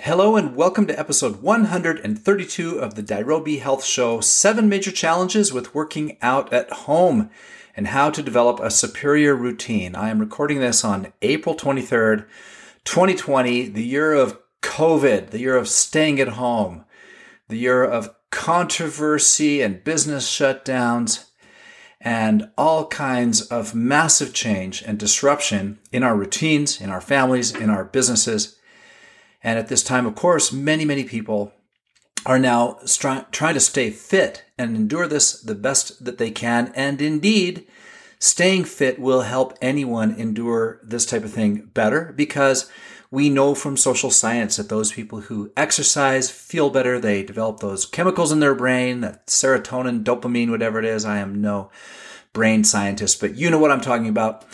Hello and welcome to episode 132 of the Dirobi Health Show Seven Major Challenges with Working Out at Home and How to Develop a Superior Routine. I am recording this on April 23rd, 2020, the year of COVID, the year of staying at home, the year of controversy and business shutdowns, and all kinds of massive change and disruption in our routines, in our families, in our businesses. And at this time, of course, many, many people are now trying to stay fit and endure this the best that they can. And indeed, staying fit will help anyone endure this type of thing better because we know from social science that those people who exercise feel better. They develop those chemicals in their brain, that serotonin, dopamine, whatever it is. I am no brain scientist, but you know what I'm talking about.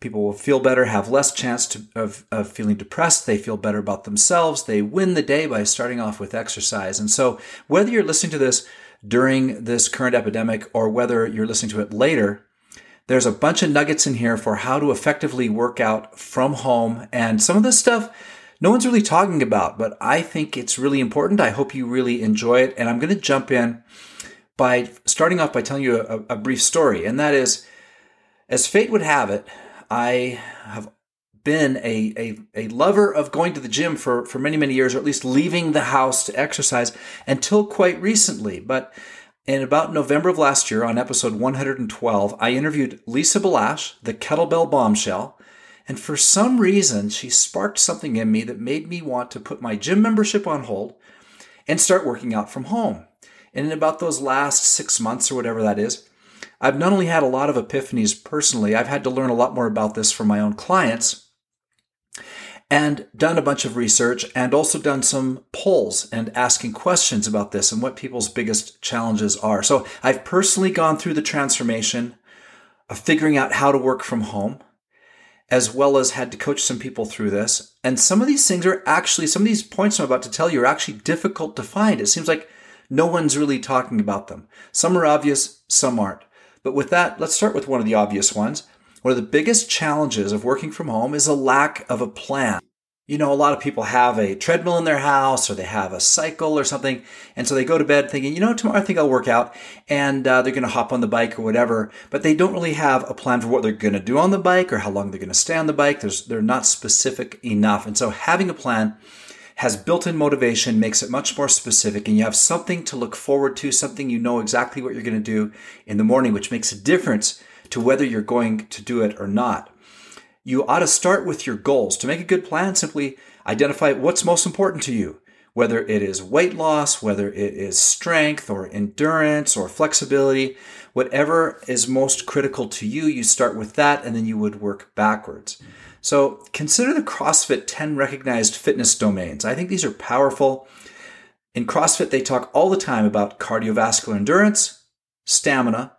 People will feel better, have less chance to, of, of feeling depressed. They feel better about themselves. They win the day by starting off with exercise. And so, whether you're listening to this during this current epidemic or whether you're listening to it later, there's a bunch of nuggets in here for how to effectively work out from home. And some of this stuff no one's really talking about, but I think it's really important. I hope you really enjoy it. And I'm going to jump in by starting off by telling you a, a brief story. And that is, as fate would have it, I have been a, a, a lover of going to the gym for, for many, many years, or at least leaving the house to exercise until quite recently. But in about November of last year, on episode 112, I interviewed Lisa Balash, the kettlebell bombshell. And for some reason, she sparked something in me that made me want to put my gym membership on hold and start working out from home. And in about those last six months or whatever that is, I've not only had a lot of epiphanies personally, I've had to learn a lot more about this from my own clients and done a bunch of research and also done some polls and asking questions about this and what people's biggest challenges are. So I've personally gone through the transformation of figuring out how to work from home as well as had to coach some people through this. And some of these things are actually, some of these points I'm about to tell you are actually difficult to find. It seems like no one's really talking about them. Some are obvious, some aren't. But with that, let's start with one of the obvious ones. One of the biggest challenges of working from home is a lack of a plan. You know, a lot of people have a treadmill in their house or they have a cycle or something. And so they go to bed thinking, you know, tomorrow I think I'll work out and uh, they're going to hop on the bike or whatever. But they don't really have a plan for what they're going to do on the bike or how long they're going to stay on the bike. There's, they're not specific enough. And so having a plan has built-in motivation, makes it much more specific, and you have something to look forward to, something you know exactly what you're going to do in the morning, which makes a difference to whether you're going to do it or not. You ought to start with your goals. To make a good plan, simply identify what's most important to you, whether it is weight loss, whether it is strength or endurance or flexibility, whatever is most critical to you, you start with that and then you would work backwards. So consider the CrossFit 10 recognized fitness domains. I think these are powerful. In CrossFit, they talk all the time about cardiovascular endurance, stamina,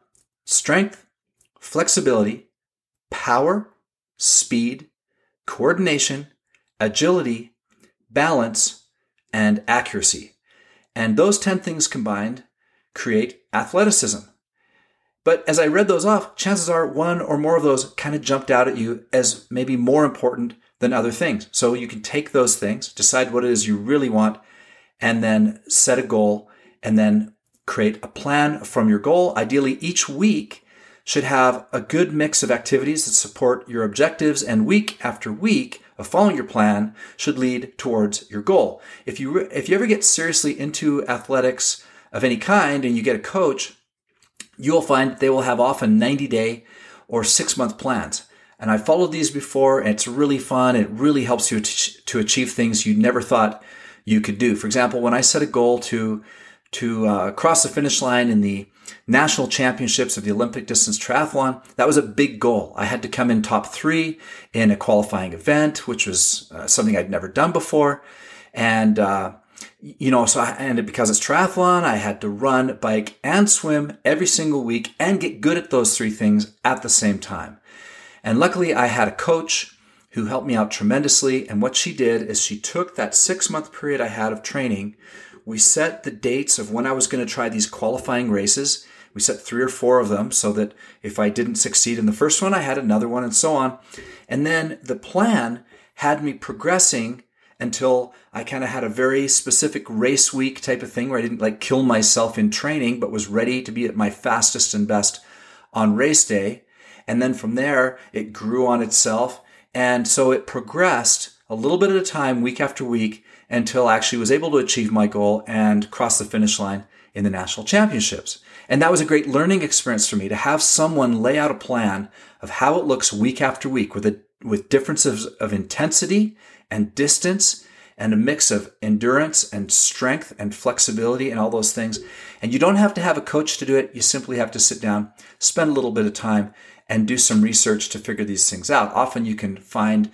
strength, flexibility, power, speed, coordination, agility, balance, and accuracy. And those 10 things combined create athleticism. But as I read those off, chances are one or more of those kind of jumped out at you as maybe more important than other things. So you can take those things, decide what it is you really want, and then set a goal and then create a plan from your goal. Ideally, each week should have a good mix of activities that support your objectives, and week after week of following your plan should lead towards your goal. If you, if you ever get seriously into athletics of any kind and you get a coach, you will find they will have often 90 day or six month plans. And I followed these before, and it's really fun. It really helps you to achieve things you never thought you could do. For example, when I set a goal to to uh, cross the finish line in the national championships of the Olympic distance triathlon, that was a big goal. I had to come in top three in a qualifying event, which was uh, something I'd never done before, and uh, you know, so I, and because it's triathlon, I had to run, bike, and swim every single week and get good at those three things at the same time. And luckily, I had a coach who helped me out tremendously. And what she did is she took that six month period I had of training. We set the dates of when I was going to try these qualifying races. We set three or four of them so that if I didn't succeed in the first one, I had another one and so on. And then the plan had me progressing until I kind of had a very specific race week type of thing where I didn't like kill myself in training, but was ready to be at my fastest and best on race day. And then from there, it grew on itself. And so it progressed a little bit at a time, week after week, until I actually was able to achieve my goal and cross the finish line in the national championships. And that was a great learning experience for me to have someone lay out a plan of how it looks week after week with a, with differences of intensity and distance and a mix of endurance and strength and flexibility and all those things. And you don't have to have a coach to do it. You simply have to sit down, spend a little bit of time and do some research to figure these things out. Often you can find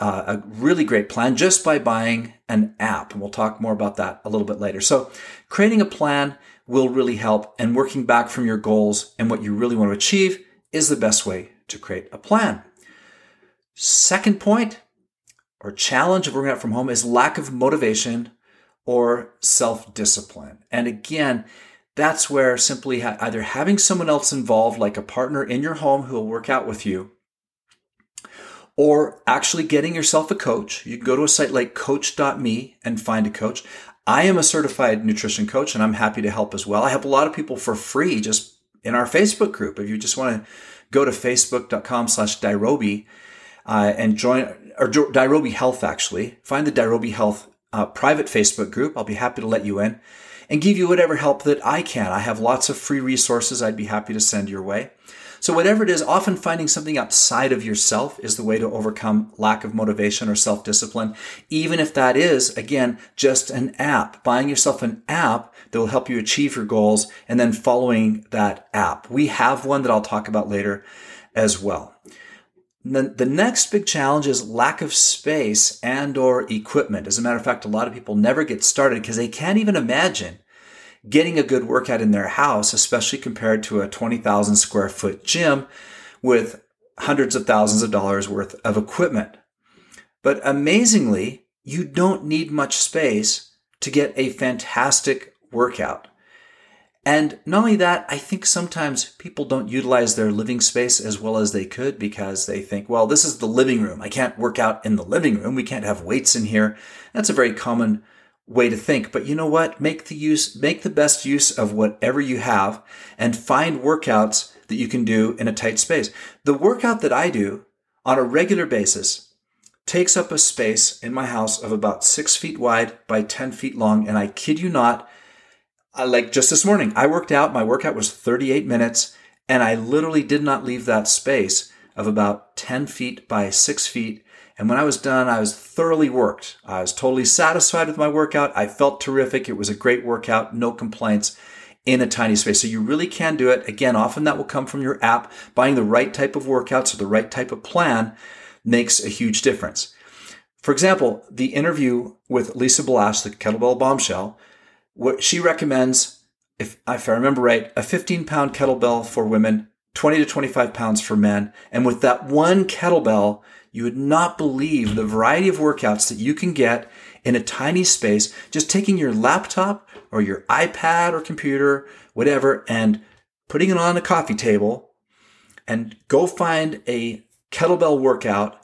uh, a really great plan just by buying an app. And we'll talk more about that a little bit later. So creating a plan will really help and working back from your goals and what you really want to achieve is the best way to create a plan. Second point or challenge of working out from home is lack of motivation or self discipline. And again, that's where simply either having someone else involved, like a partner in your home who will work out with you, or actually getting yourself a coach. You can go to a site like coach.me and find a coach. I am a certified nutrition coach and I'm happy to help as well. I help a lot of people for free just in our Facebook group. If you just want to go to facebook.com slash Dirobi uh, and join, or Dirobi Health actually, find the Dirobi Health uh, private Facebook group. I'll be happy to let you in and give you whatever help that I can. I have lots of free resources I'd be happy to send your way. So, whatever it is, often finding something outside of yourself is the way to overcome lack of motivation or self discipline, even if that is, again, just an app. Buying yourself an app that will help you achieve your goals and then following that app. We have one that I'll talk about later as well. The next big challenge is lack of space and or equipment. As a matter of fact, a lot of people never get started because they can't even imagine getting a good workout in their house, especially compared to a 20,000 square foot gym with hundreds of thousands of dollars worth of equipment. But amazingly, you don't need much space to get a fantastic workout. And not only that, I think sometimes people don't utilize their living space as well as they could because they think, well, this is the living room. I can't work out in the living room. We can't have weights in here. That's a very common way to think. But you know what? Make the use, make the best use of whatever you have and find workouts that you can do in a tight space. The workout that I do on a regular basis takes up a space in my house of about six feet wide by 10 feet long. And I kid you not, I, like just this morning, I worked out. My workout was 38 minutes and I literally did not leave that space of about 10 feet by six feet and when I was done, I was thoroughly worked. I was totally satisfied with my workout. I felt terrific. It was a great workout, no complaints in a tiny space. So you really can do it. Again, often that will come from your app. Buying the right type of workouts or the right type of plan makes a huge difference. For example, the interview with Lisa Blash, the kettlebell bombshell, what she recommends, if, if I remember right, a 15 pound kettlebell for women, 20 to 25 pounds for men. And with that one kettlebell, you would not believe the variety of workouts that you can get in a tiny space, just taking your laptop or your iPad or computer, whatever, and putting it on a coffee table and go find a kettlebell workout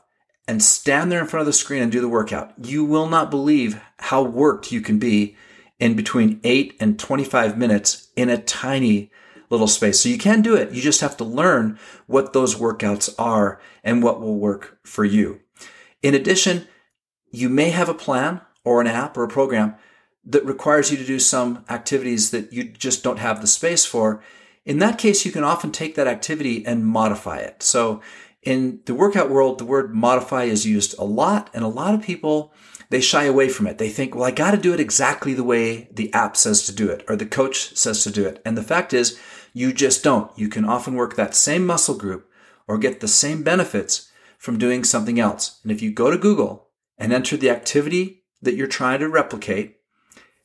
and stand there in front of the screen and do the workout. You will not believe how worked you can be in between 8 and 25 minutes in a tiny little space. So you can do it. You just have to learn what those workouts are and what will work for you. In addition, you may have a plan or an app or a program that requires you to do some activities that you just don't have the space for. In that case, you can often take that activity and modify it. So in the workout world, the word modify is used a lot, and a lot of people they shy away from it. They think, well, I got to do it exactly the way the app says to do it or the coach says to do it. And the fact is, you just don't. You can often work that same muscle group or get the same benefits from doing something else. And if you go to Google and enter the activity that you're trying to replicate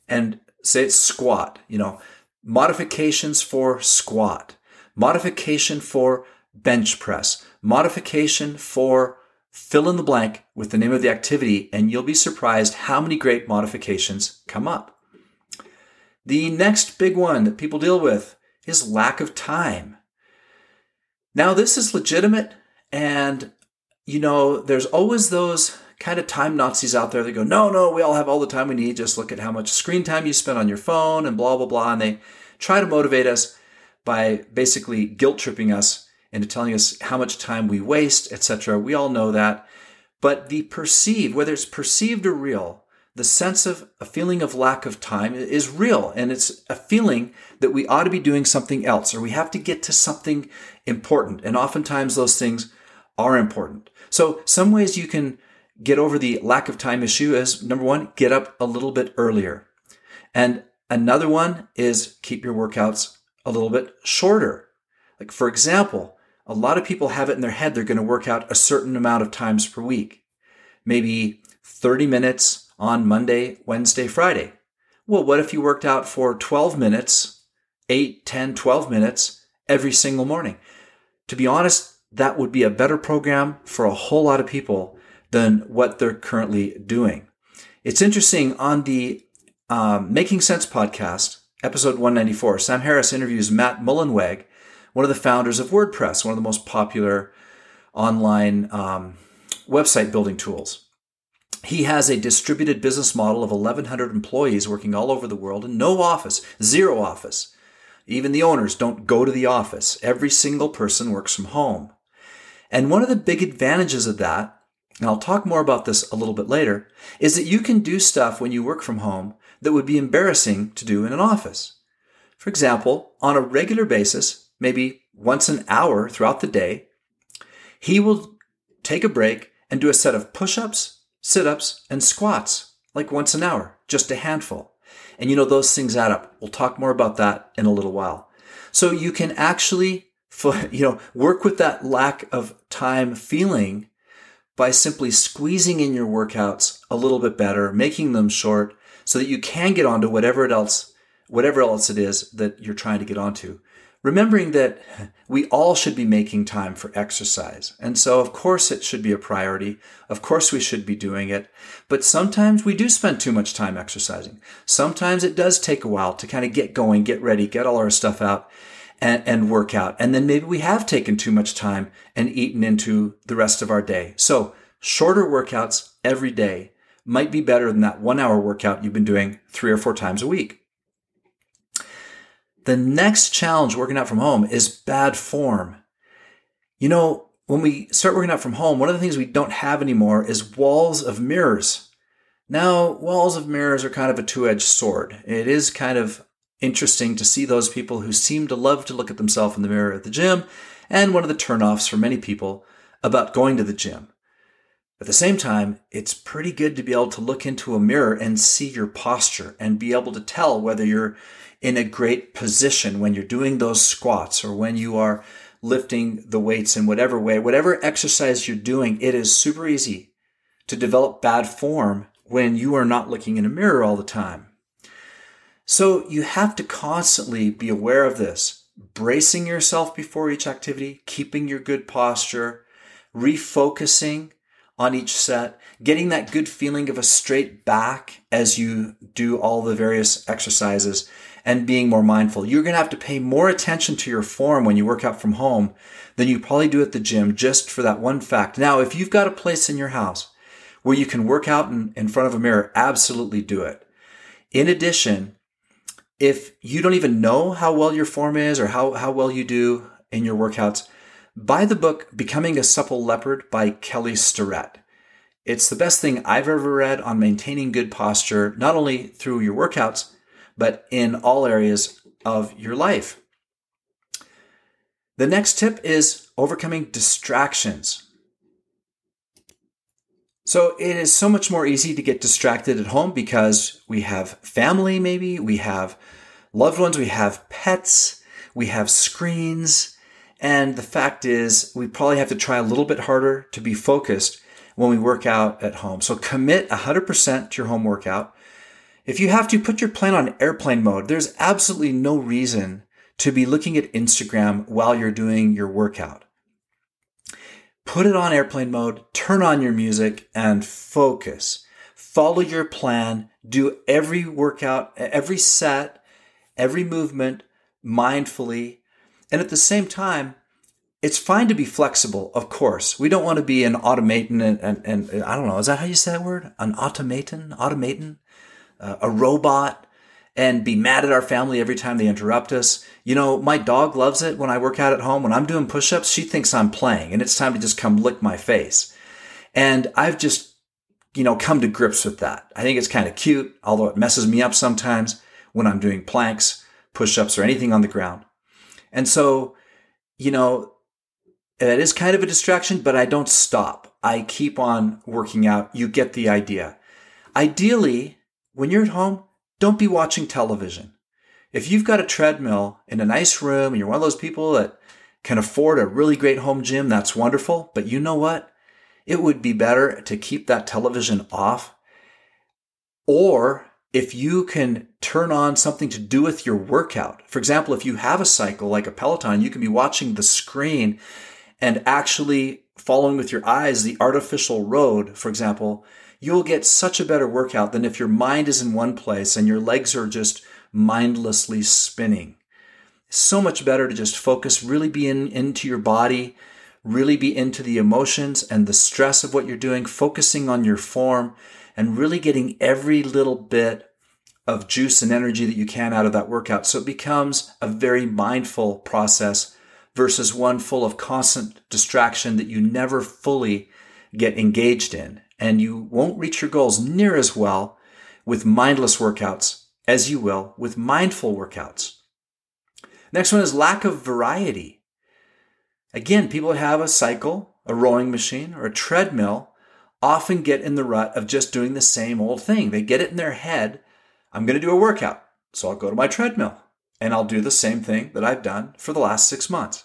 and say it's squat, you know, modifications for squat, modification for bench press, modification for fill in the blank with the name of the activity, and you'll be surprised how many great modifications come up. The next big one that people deal with is lack of time. Now, this is legitimate, and you know, there's always those kind of time Nazis out there that go, no, no, we all have all the time we need. Just look at how much screen time you spend on your phone and blah, blah, blah. And they try to motivate us by basically guilt tripping us into telling us how much time we waste, etc. We all know that. But the perceived, whether it's perceived or real, the sense of a feeling of lack of time is real. And it's a feeling that we ought to be doing something else or we have to get to something important. And oftentimes those things are important. So some ways you can get over the lack of time issue is number one, get up a little bit earlier. And another one is keep your workouts a little bit shorter. Like, for example, a lot of people have it in their head they're going to work out a certain amount of times per week, maybe 30 minutes on Monday, Wednesday, Friday. Well, what if you worked out for 12 minutes, 8, 10, 12 minutes every single morning? To be honest, that would be a better program for a whole lot of people than what they're currently doing. It's interesting on the um, Making Sense podcast, episode 194, Sam Harris interviews Matt Mullenweg, one of the founders of WordPress, one of the most popular online um, website building tools. He has a distributed business model of 1,100 employees working all over the world and no office, zero office. Even the owners don't go to the office. Every single person works from home. And one of the big advantages of that and I'll talk more about this a little bit later, is that you can do stuff when you work from home that would be embarrassing to do in an office. For example, on a regular basis, maybe once an hour throughout the day, he will take a break and do a set of push ups, sit ups, and squats, like once an hour, just a handful. And you know, those things add up. We'll talk more about that in a little while. So you can actually, you know, work with that lack of time feeling by simply squeezing in your workouts a little bit better, making them short so that you can get onto whatever it else, whatever else it is that you're trying to get onto. Remembering that we all should be making time for exercise. And so, of course, it should be a priority. Of course, we should be doing it. But sometimes we do spend too much time exercising. Sometimes it does take a while to kind of get going, get ready, get all our stuff out and, and work out. And then maybe we have taken too much time and eaten into the rest of our day. So shorter workouts every day might be better than that one hour workout you've been doing three or four times a week. The next challenge working out from home is bad form. You know, when we start working out from home, one of the things we don't have anymore is walls of mirrors. Now, walls of mirrors are kind of a two edged sword. It is kind of interesting to see those people who seem to love to look at themselves in the mirror at the gym, and one of the turnoffs for many people about going to the gym. At the same time, it's pretty good to be able to look into a mirror and see your posture and be able to tell whether you're in a great position when you're doing those squats or when you are lifting the weights in whatever way, whatever exercise you're doing, it is super easy to develop bad form when you are not looking in a mirror all the time. So you have to constantly be aware of this, bracing yourself before each activity, keeping your good posture, refocusing on each set, getting that good feeling of a straight back as you do all the various exercises and being more mindful. You're going to have to pay more attention to your form when you work out from home than you probably do at the gym just for that one fact. Now, if you've got a place in your house where you can work out in, in front of a mirror, absolutely do it. In addition, if you don't even know how well your form is or how, how well you do in your workouts, buy the book Becoming a Supple Leopard by Kelly Starrett. It's the best thing I've ever read on maintaining good posture, not only through your workouts, but in all areas of your life. The next tip is overcoming distractions. So it is so much more easy to get distracted at home because we have family, maybe, we have loved ones, we have pets, we have screens. And the fact is, we probably have to try a little bit harder to be focused when we work out at home. So commit 100% to your home workout. If you have to, put your plan on airplane mode. There's absolutely no reason to be looking at Instagram while you're doing your workout put it on airplane mode, turn on your music, and focus. Follow your plan. Do every workout, every set, every movement mindfully. And at the same time, it's fine to be flexible, of course. We don't want to be an automaton and, and, and, I don't know, is that how you say that word? An automaton? Automaton? Uh, a robot? And be mad at our family every time they interrupt us. You know, my dog loves it when I work out at home. When I'm doing push ups, she thinks I'm playing and it's time to just come lick my face. And I've just, you know, come to grips with that. I think it's kind of cute, although it messes me up sometimes when I'm doing planks, push ups, or anything on the ground. And so, you know, it is kind of a distraction, but I don't stop. I keep on working out. You get the idea. Ideally, when you're at home, don't be watching television. If you've got a treadmill in a nice room and you're one of those people that can afford a really great home gym, that's wonderful. But you know what? It would be better to keep that television off. Or if you can turn on something to do with your workout. For example, if you have a cycle like a Peloton, you can be watching the screen and actually following with your eyes the artificial road, for example, you'll get such a better workout than if your mind is in one place and your legs are just mindlessly spinning. So much better to just focus, really be in, into your body, really be into the emotions and the stress of what you're doing, focusing on your form and really getting every little bit of juice and energy that you can out of that workout. So it becomes a very mindful process versus one full of constant distraction that you never fully get engaged in. And you won't reach your goals near as well with mindless workouts as you will with mindful workouts. Next one is lack of variety. Again, people that have a cycle, a rowing machine, or a treadmill often get in the rut of just doing the same old thing. They get it in their head I'm going to do a workout, so I'll go to my treadmill and I'll do the same thing that I've done for the last six months.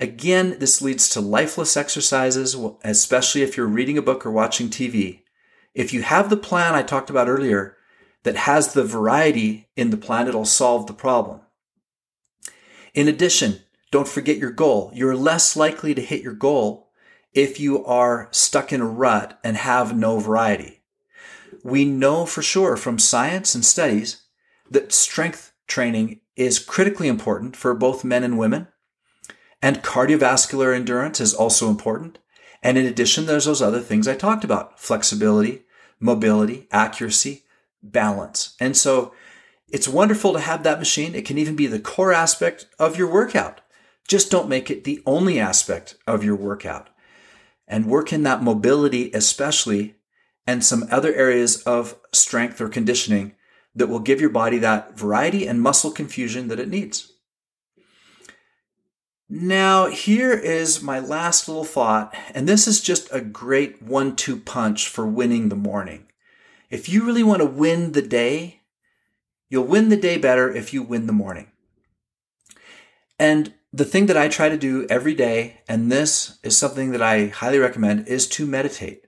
Again, this leads to lifeless exercises, especially if you're reading a book or watching TV. If you have the plan I talked about earlier that has the variety in the plan, it'll solve the problem. In addition, don't forget your goal. You're less likely to hit your goal if you are stuck in a rut and have no variety. We know for sure from science and studies that strength training is critically important for both men and women. And cardiovascular endurance is also important. And in addition, there's those other things I talked about flexibility, mobility, accuracy, balance. And so it's wonderful to have that machine. It can even be the core aspect of your workout. Just don't make it the only aspect of your workout. And work in that mobility, especially, and some other areas of strength or conditioning that will give your body that variety and muscle confusion that it needs. Now, here is my last little thought, and this is just a great one two punch for winning the morning. If you really want to win the day, you'll win the day better if you win the morning. And the thing that I try to do every day, and this is something that I highly recommend, is to meditate.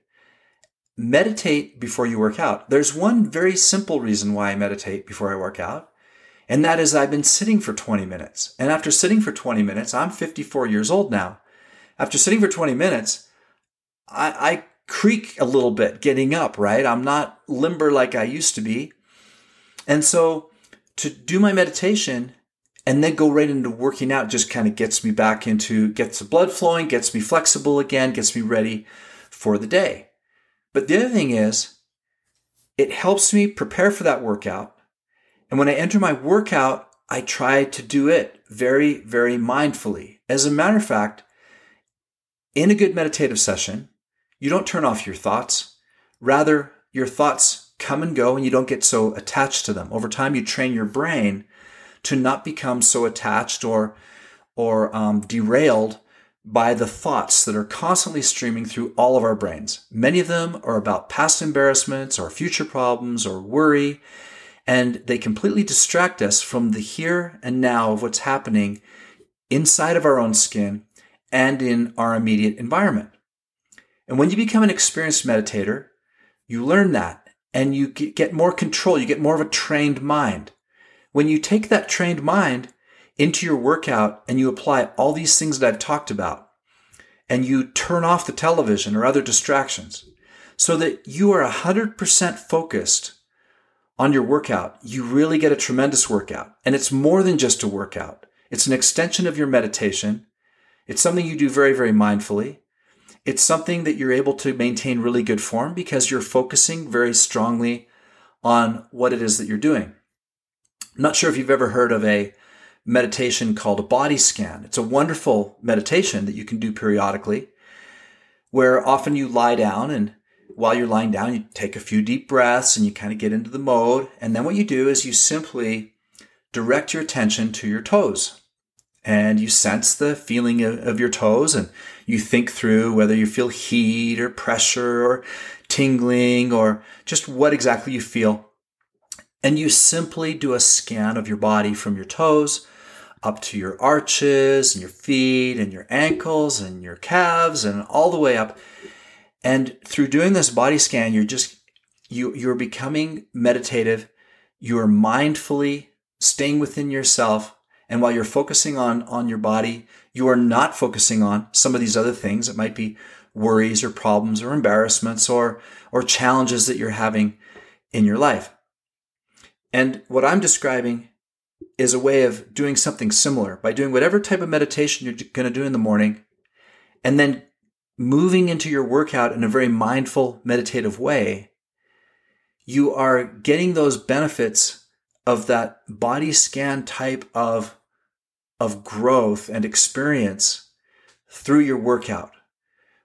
Meditate before you work out. There's one very simple reason why I meditate before I work out, and that is I've been sitting for 20 minutes. And after sitting for 20 minutes, I'm 54 years old now. After sitting for 20 minutes, I, I creak a little bit getting up, right? I'm not limber like I used to be. And so to do my meditation and then go right into working out just kind of gets me back into, gets the blood flowing, gets me flexible again, gets me ready for the day. But the other thing is, it helps me prepare for that workout. And when I enter my workout, I try to do it very, very mindfully. As a matter of fact, in a good meditative session, you don't turn off your thoughts. Rather, your thoughts come and go and you don't get so attached to them. Over time, you train your brain to not become so attached or, or um, derailed by the thoughts that are constantly streaming through all of our brains. Many of them are about past embarrassments or future problems or worry, and they completely distract us from the here and now of what's happening inside of our own skin and in our immediate environment. And when you become an experienced meditator, you learn that and you get more control. You get more of a trained mind. When you take that trained mind into your workout and you apply all these things that I've talked about and you turn off the television or other distractions so that you are 100% focused on your workout, you really get a tremendous workout. And it's more than just a workout. It's an extension of your meditation It's something you do very, very mindfully. It's something that you're able to maintain really good form because you're focusing very strongly on what it is that you're doing. I'm not sure if you've ever heard of a meditation called a body scan. It's a wonderful meditation that you can do periodically where often you lie down and while you're lying down, you take a few deep breaths and you kind of get into the mode. And then what you do is you simply direct your attention to your toes and you sense the feeling of, of, your toes and you think through whether you feel heat or pressure or tingling or just what exactly you feel. And you simply do a scan of your body from your toes up to your arches and your feet and your ankles and your calves and all the way up. And through doing this body scan, you're just, you, you're becoming meditative. You're mindfully staying within yourself. And while you're focusing on, on your body, you are not focusing on some of these other things. It might be worries or problems or embarrassments or, or challenges that you're having in your life. And what I'm describing is a way of doing something similar by doing whatever type of meditation you're going to do in the morning and then moving into your workout in a very mindful, meditative way. You are getting those benefits of that body scan type of, of growth and experience through your workout,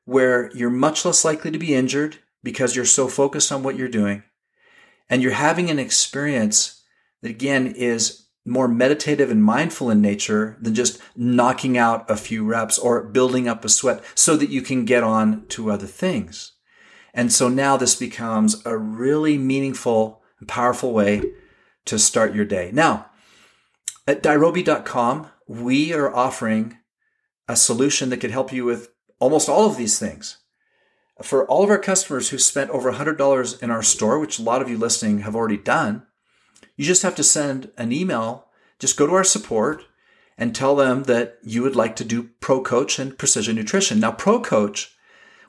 where you're much less likely to be injured because you're so focused on what you're doing. And you're having an experience that again is more meditative and mindful in nature than just knocking out a few reps or building up a sweat so that you can get on to other things. And so now this becomes a really meaningful and powerful way to start your day. Now, at Dirobi.com, we are offering a solution that could help you with almost all of these things. For all of our customers who spent over $100 in our store, which a lot of you listening have already done, you just have to send an email. Just go to our support and tell them that you would like to do Pro Coach and Precision Nutrition. Now, Pro Coach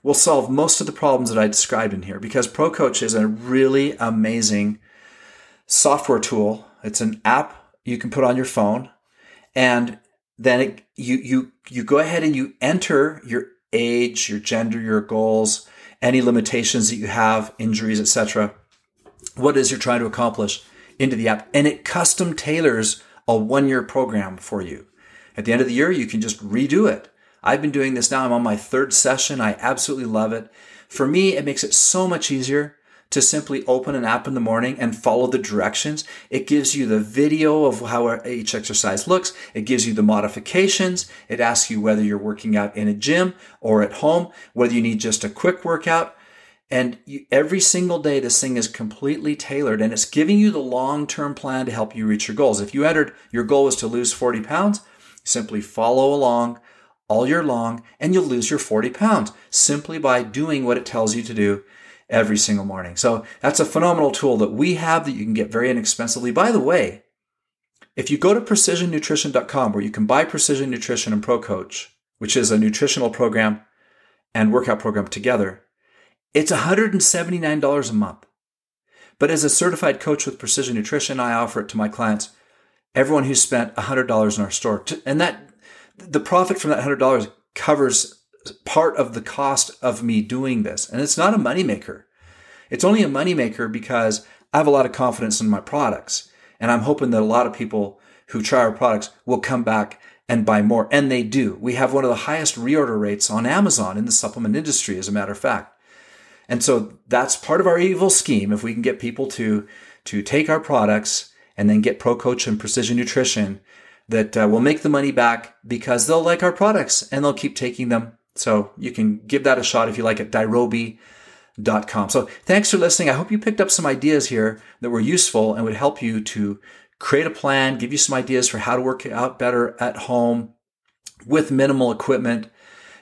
will solve most of the problems that I described in here because Pro Coach is a really amazing software tool. It's an app you can put on your phone, and then it, you you you go ahead and you enter your age, your gender, your goals, any limitations that you have, injuries, etc. What is you're trying to accomplish? Into the app and it custom tailors a one year program for you. At the end of the year, you can just redo it. I've been doing this now. I'm on my third session. I absolutely love it. For me, it makes it so much easier to simply open an app in the morning and follow the directions. It gives you the video of how each exercise looks. It gives you the modifications. It asks you whether you're working out in a gym or at home, whether you need just a quick workout. And you, every single day, this thing is completely tailored and it's giving you the long term plan to help you reach your goals. If you entered your goal was to lose 40 pounds, simply follow along all year long and you'll lose your 40 pounds simply by doing what it tells you to do every single morning. So that's a phenomenal tool that we have that you can get very inexpensively. By the way, if you go to precisionnutrition.com where you can buy Precision Nutrition and Pro Coach, which is a nutritional program and workout program together, it's $179 a month. But as a certified coach with precision nutrition, I offer it to my clients, everyone who spent $100 in our store. And that the profit from that $100 covers part of the cost of me doing this. And it's not a moneymaker. It's only a moneymaker because I have a lot of confidence in my products. And I'm hoping that a lot of people who try our products will come back and buy more. And they do. We have one of the highest reorder rates on Amazon in the supplement industry, as a matter of fact. And so that's part of our evil scheme. If we can get people to, to take our products and then get Pro Coach and Precision Nutrition, that uh, will make the money back because they'll like our products and they'll keep taking them. So you can give that a shot if you like at Dirobi.com. So thanks for listening. I hope you picked up some ideas here that were useful and would help you to create a plan, give you some ideas for how to work out better at home with minimal equipment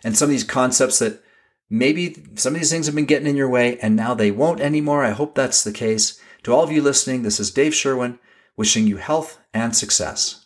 and some of these concepts that Maybe some of these things have been getting in your way and now they won't anymore. I hope that's the case. To all of you listening, this is Dave Sherwin wishing you health and success.